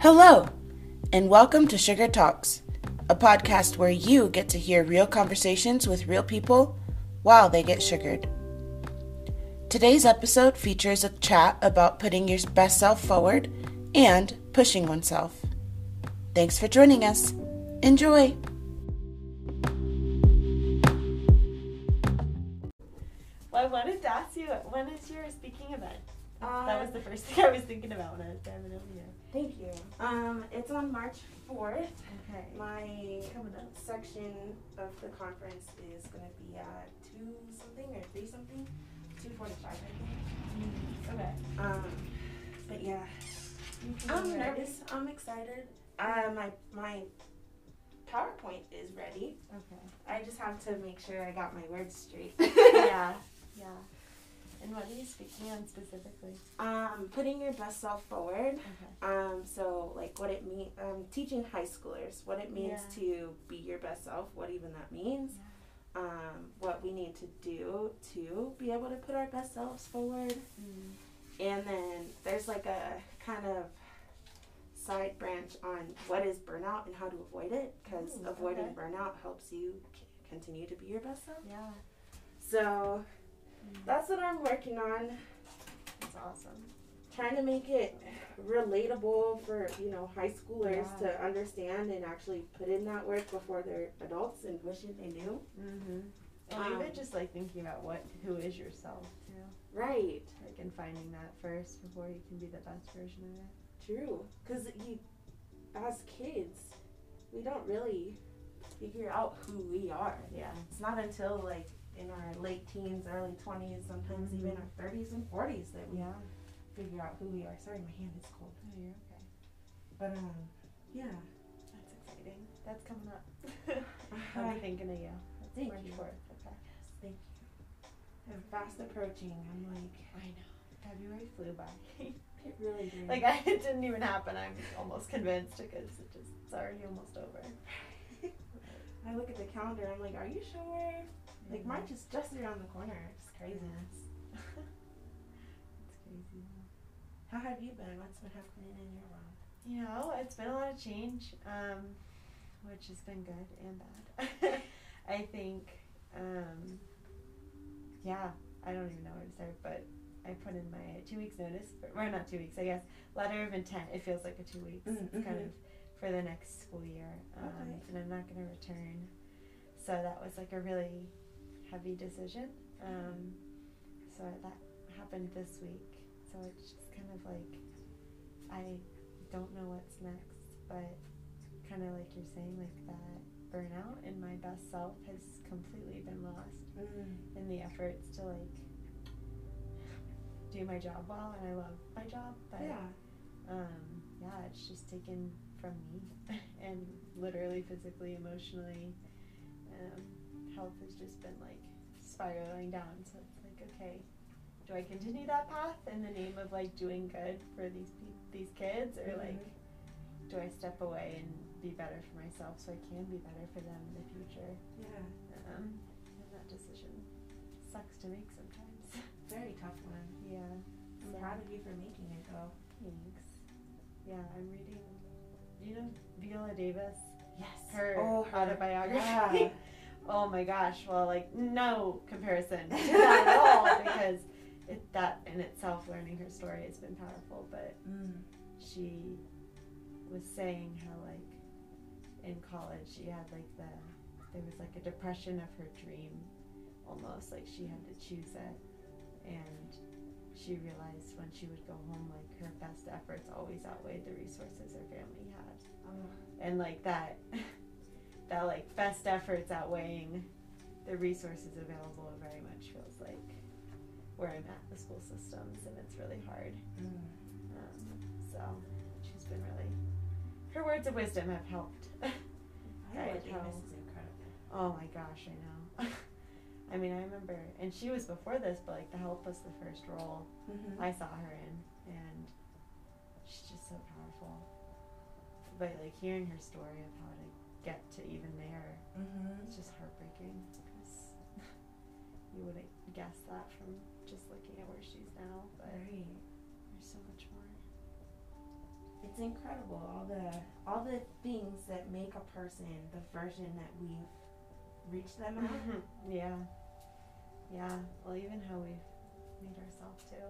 Hello, and welcome to Sugar Talks, a podcast where you get to hear real conversations with real people while they get sugared. Today's episode features a chat about putting your best self forward and pushing oneself. Thanks for joining us. Enjoy! Well, I wanted to ask you, when is your speaking event? Uh, that was the first thing I was thinking about when I was driving over here. Thank you. Um, it's on March 4th. Okay. My Coming up. section of the conference is going to be at 2 something or 3 something. 245, I think. Okay. Um, but yeah, I'm nervous. I'm excited. Uh, my, my PowerPoint is ready. Okay. I just have to make sure I got my words straight. yeah. Yeah. And what are you speaking specifically? um, putting your best self forward. Okay. Um, so like what it means, um, teaching high schoolers what it means Yeah. to be your best self, what even that means, um, what we need to do to be able to put our best selves forward, Mm. and then there's like a kind of side branch on what is burnout and how to avoid it because avoiding okay. burnout helps you c- continue to be your best self. Yeah. So. That's what I'm working on. That's awesome. trying to make it relatable for you know high schoolers Yeah. to understand and actually put in that work before they're adults and wishing they knew. Mm-hmm. And Um, even just like thinking about what, who is yourself, you know, Right. like and finding that first before you can be the best version of it. True. Because you, as kids, we don't really figure out who we are. Yeah. It's not until like in our late teens, early twenties, sometimes even our thirties and forties that we Yeah. figure out who we are. Sorry, my hand is cold. Oh, you're okay. But um, yeah. That's exciting. That's coming up. I'll be thinking of you. That's Thank March you. 4th. Okay. Thank you. And fast approaching. I'm like, I know. February flew by. it really did. like I, it didn't even happen. I'm almost convinced because it just it's already almost over. I look at the calendar. I'm like, are you sure? Like March is just around the corner. It's craziness. it's crazy. How have you been? What's been happening in your world? You know, it's been a lot of change, um, which has been good and bad. I think, um, yeah, I don't even know where to start, but I put in my two weeks notice, or not two weeks, I guess, letter of intent. It feels like a two weeks. Mm, It's kind mhm. of for the next school year, um, Okay. and I'm not going to return. So that was like a really heavy decision. Um, so that happened this week. So it's just kind of like I don't know what's next, but kind of like you're saying, like that burnout and my best self has completely been lost in the efforts to like do my job well, and I love my job, but Yeah. um, yeah, it's just taken from me, and literally, physically, emotionally, um, health has just been like spiraling down. So it's like, okay, do I continue that path in the name of like doing good for these pe- these kids, or like, do I step away and be better for myself so I can be better for them in the future? Yeah. Um, and that decision sucks to make sometimes. Very tough one. yeah. I'm So- proud of you for making it though. Thanks. Yeah, I'm reading. You know Viola Davis, Yes. her oh, her autobiography. Yeah. oh my gosh! Well, like no comparison to that at all because it that in itself, learning her story has been powerful. But Mm. she was saying how like in college she had like the there was like a depression of her dream, almost like she had to choose it, and she realized when she would go home like her best efforts always outweighed the resources her family had Oh. and like that that like best efforts outweighing the resources available very much feels like where I'm at the school systems and it's really hard Mm. um, so she's been really her words of wisdom have helped Right, Davis how- is incredible. oh my gosh I know I mean I remember and she was before this but like the help was the first role Mm-hmm. I saw her in, and she's just so powerful. But like hearing her story of how to get to even there, mm-hmm. it's just heartbreaking because you wouldn't guess that from just looking at where she's now. But Right. there's so much more. it's incredible all the all the things that make a person the version that we've reached them at. yeah. Yeah. Well, even how we've made ourselves too.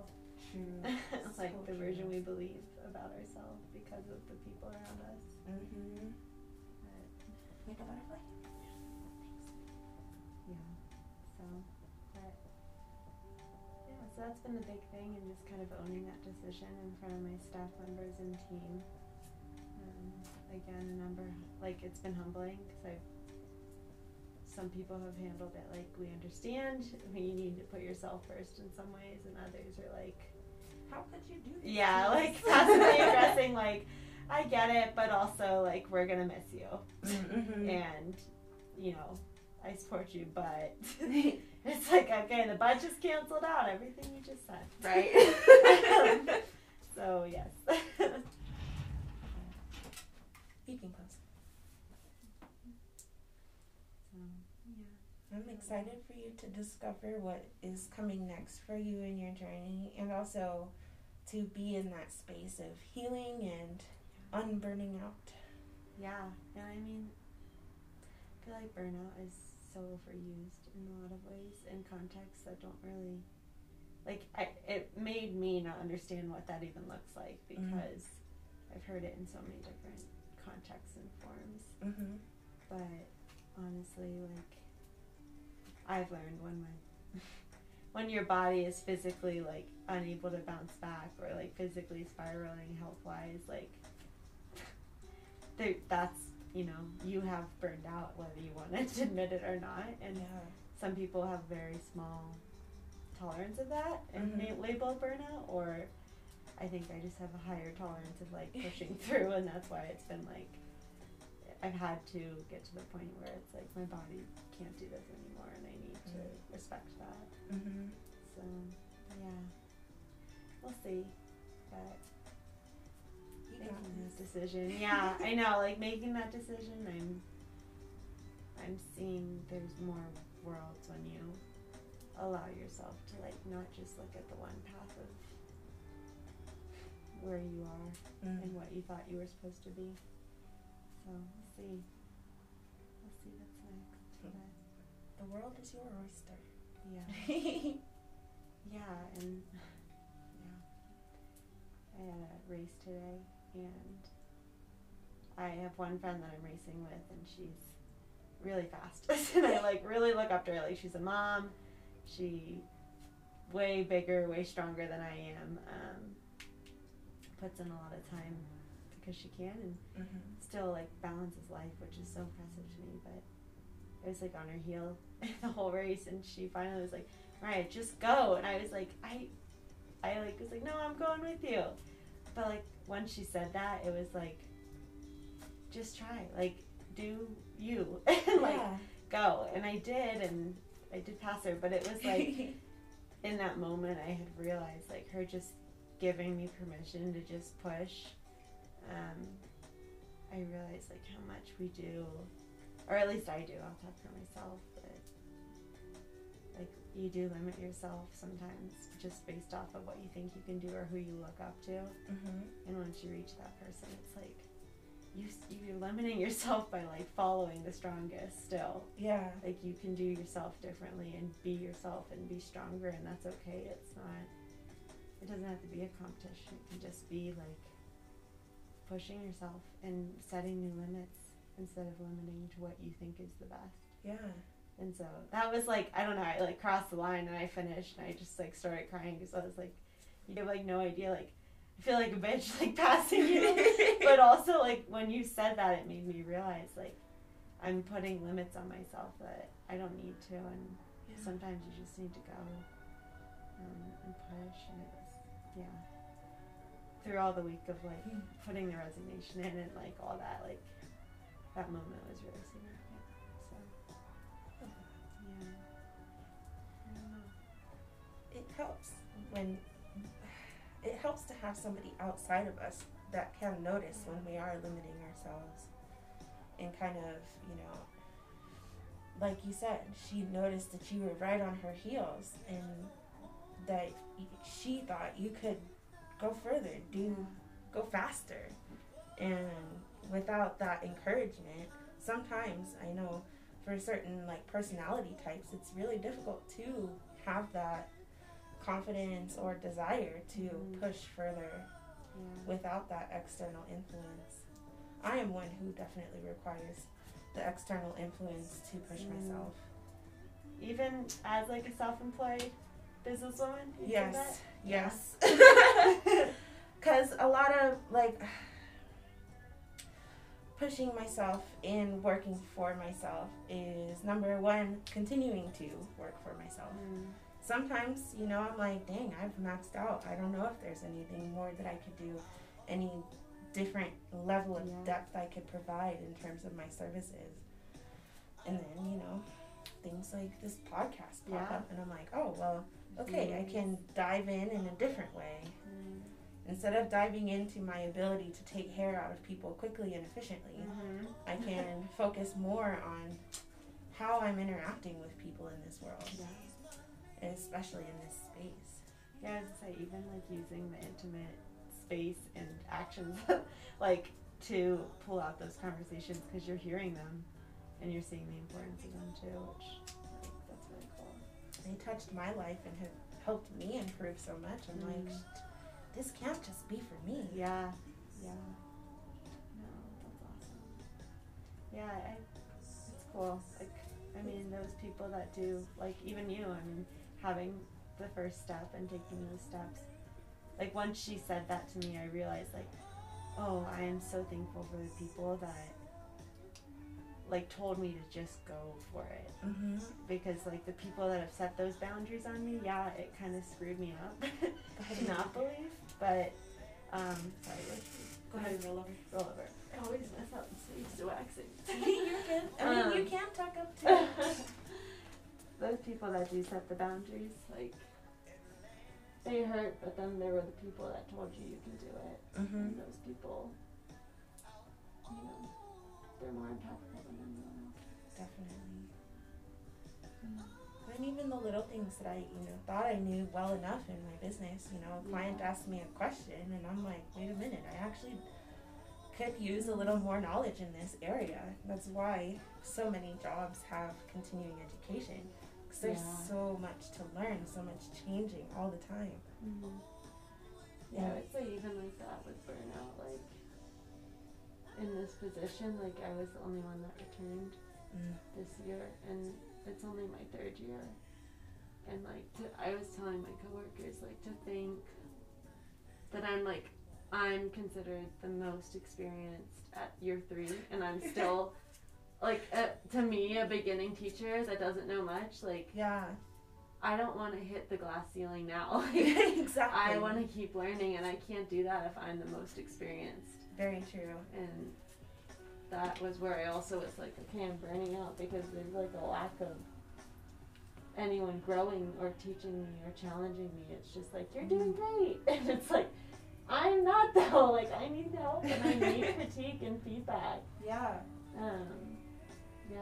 True. like So the true. version we believe about ourselves because of the people around us. Mm-hmm. Make a butterfly. yeah. So, but yeah. So that's been the big thing, and just kind of owning that decision in front of my staff members and team. Um, again, a number like it's been humbling because I've some people have handled it like we understand you need to put yourself first in some ways, and others are like How could you do this? Yeah, like passively aggressing, like, I get it, but also, like, we're gonna miss you. Mhm. And, you know, I support you, but it's like, okay, the budget's canceled out, everything you just said. right. So, yes. you can close. so, yeah. I'm excited for you to discover what is coming next for you in your journey and also to be in that space of healing and unburning out. Yeah, and I mean, I feel like burnout is so overused in a lot of ways in contexts that don't really, like, I, it made me not understand what that even looks like because I've heard it in so many different contexts and forms. Mm-hmm. But honestly, like, I've learned when my, when your body is physically like unable to bounce back or like physically spiraling health wise, like there that's you know you have burned out whether you want to admit it or not, and Yeah. some people have very small tolerance of that and Mhm. may label burnout or I think I just have a higher tolerance of like pushing through and that's why it's been like I've had to get to the point where it's like my body can't do this anymore and I need to Mhm. respect that. Mm-hmm. So yeah. We'll see. But making this. decision. Yeah, I know, like making that decision I'm I'm seeing there's more worlds when you allow yourself to like not just look at the one path of where you are Mm. and what you thought you were supposed to be. So we'll see. We'll see what's next. But The world is your oyster. yeah. Yeah, and yeah. I had a race today and I have one friend that I'm racing with and she's really fast. and I like really look up to her. Like she's a mom. She way bigger, way stronger than I am. Um, puts in a lot of time because she can and Mm-hmm. still like balances life, which is so impressive to me. But I was like on her heel the whole race, and she finally was like, "All right, just go." And I was like, "I, I like was like, no, I'm going with you." But like once she said that, it was like, just try, like do you, and like yeah. go. And I did, and I did pass her, but it was like in that moment I had realized like her just giving me permission to just push. Um, I realized like how much we do, or at least I do. I'll talk for myself, you do limit yourself sometimes just based off of what you think you can do or who you look up to. mm-hmm. And once you reach that person, it's like you you're limiting yourself by like following the strongest still Yeah. like you can do yourself differently and be yourself and be stronger and that's okay it's not it doesn't have to be a competition it can just be like pushing yourself and setting new limits instead of limiting to what you think is the best Yeah. And so that was like i don't know i like crossed the line and i finished and i just like started crying because i was like you have like no idea like i feel like a bitch like passing you but also like when you said that it made me realize like i'm putting limits on myself that i don't need to and Yeah. sometimes you just need to go um, and push and it was yeah through all the week of like Mm. putting the resignation in and like all that like that moment was really significant helps when it helps to have somebody outside of us that can notice when we are limiting ourselves and kind of you know like you said she noticed that you were right on her heels and that she thought you could go further do go faster. And without that encouragement, sometimes I know for certain like personality types, it's really difficult to have that confidence or desire to Mhm. push further Yeah. without that external influence. I am one who definitely requires the external influence to push Mm. myself. Even as like a self-employed businesswoman. Yes, yes. Because a lot of like pushing myself and working for myself is number one, continuing to work for myself. Mm. Sometimes, you know, I'm like, dang, I've maxed out. I don't know if there's anything more that I could do, any different level of Yeah. depth I could provide in terms of my services. And then, you know, things like this podcast pop Yeah. up, and I'm like, oh, well, okay, I can dive in in a different way. Mm. Instead of diving into my ability to take hair out of people quickly and efficiently, Mhm. I can focus more on how I'm interacting with people in this world, Yeah. Especially in this space. Yeah, I was gonna say even like using the intimate space and actions, like to pull out those conversations because you're hearing them and you're seeing the importance of them too, which like that's really cool. They touched my life and have helped me improve so much. I'm like, Mm. this can't just be for me. Yeah, yeah. No, that's awesome. Yeah, I, it's cool. Like, I mean, those people that do, like even you. I mean, having the first step and taking those steps. Like once she said that to me, I realized like, oh, I am so thankful for the people that like told me to just go for it Mm-hmm. because like the people that have set those boundaries on me, yeah, it kind of screwed me up to not believe. But um, sorry, let's Go ahead and roll over. roll over. I always mess up. So used to waxing. You're good. I mean, you Um, can tuck up too. Those people that do set the boundaries, like they hurt, but then there were the people that told you you can do it, mm-hmm. and those people, you know, they're more impactful than anyone else. Definitely. And even the little things that I, you know, thought I knew well enough in my business. You know, a client Yeah. asked me a question, and I'm like, wait a minute, I actually could use a little more knowledge in this area. That's why so many jobs have continuing education, because there's Yeah. so much to learn, so much changing all the time. Mm-hmm. Yeah, I would say even like that with burnout, like in this position, like I was the only one that returned Mm. this year, and it's only my third year. And like, to, I was telling my coworkers, like, to think that I'm like, I'm considered the most experienced at year three, and I'm still, like, uh, to me, a beginning teacher that doesn't know much. Like, Yeah, I don't want to hit the glass ceiling now. Exactly. I want to keep learning, and I can't do that if I'm the most experienced. Very true. And that was where I also was like, okay, I'm burning out because there's like a lack of anyone growing or teaching me or challenging me. It's just like, you're doing great. And it's like, I'm not though. Like, I need help and I need critique and feedback. Yeah. Um, yeah.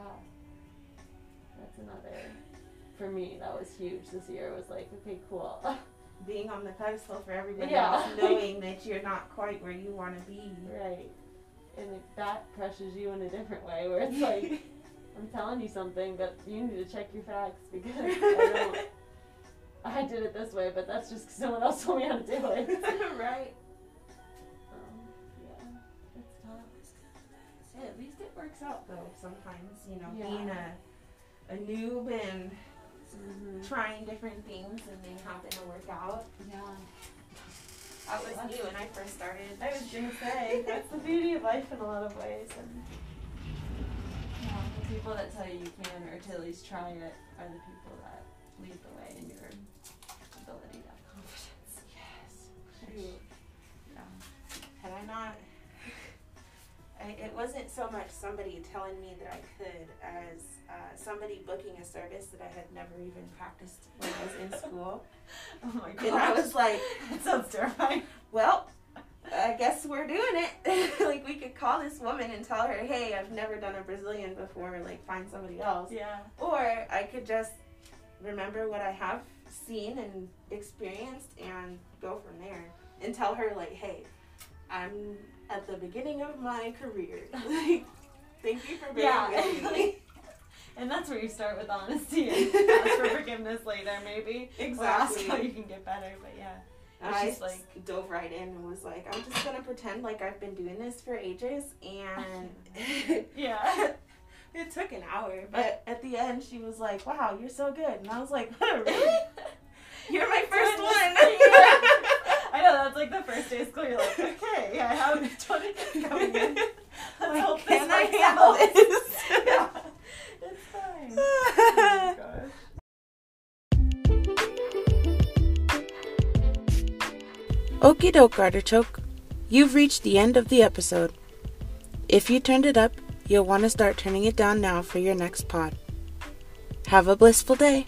That's another, for me, that was huge this year. Was like, okay, cool. Being on the pedestal for everybody Yeah. else, knowing that you're not quite where you want to be. Right. And it, that crushes you in a different way where it's like, I'm telling you something, but you need to check your facts because I don't. I did it this way, but that's just 'cause someone else told me how to do it. right. Um, yeah, it's tough. At least it works out though. Sometimes, you know, Yeah. being a a noob and Mm-hmm. trying different things and they happen to work out. Yeah. I was new when I first started. I was gonna say that's the beauty of life in a lot of ways, and yeah, the people that tell you you can or to at least try it are the people that lead the way in your so much somebody telling me that I could as uh, somebody booking a service that I had never even practiced when I was in school. Oh my god. and I was like, that sounds terrifying. well, I guess we're doing it. like we could call this woman and tell her, hey, I've never done a Brazilian before. Like find somebody else. Yeah. Or I could just remember what I have seen and experienced and go from there and tell her like, hey, I'm at the beginning of my career. Like, thank you for being Yeah. with me. and that's where you start with honesty and ask for forgiveness later, maybe. Or ask Exactly. how you can get better, but yeah. I just like dove right in and was like, I'm just gonna pretend like I've been doing this for ages, and Yeah. it took an hour. But at the end, she was like, "Wow, you're so good," and I was like, "Really? You're my first one." I that's like the first day of school. You're like, okay, yeah, I have 20 kids coming in. Let's Like, hope this can I handle out." this? yeah, it's fine. Oh my gosh. Okie doke, artichoke. You've reached the end of the episode. If you turned it up, you'll want to start turning it down now for your next pod. Have a blissful day.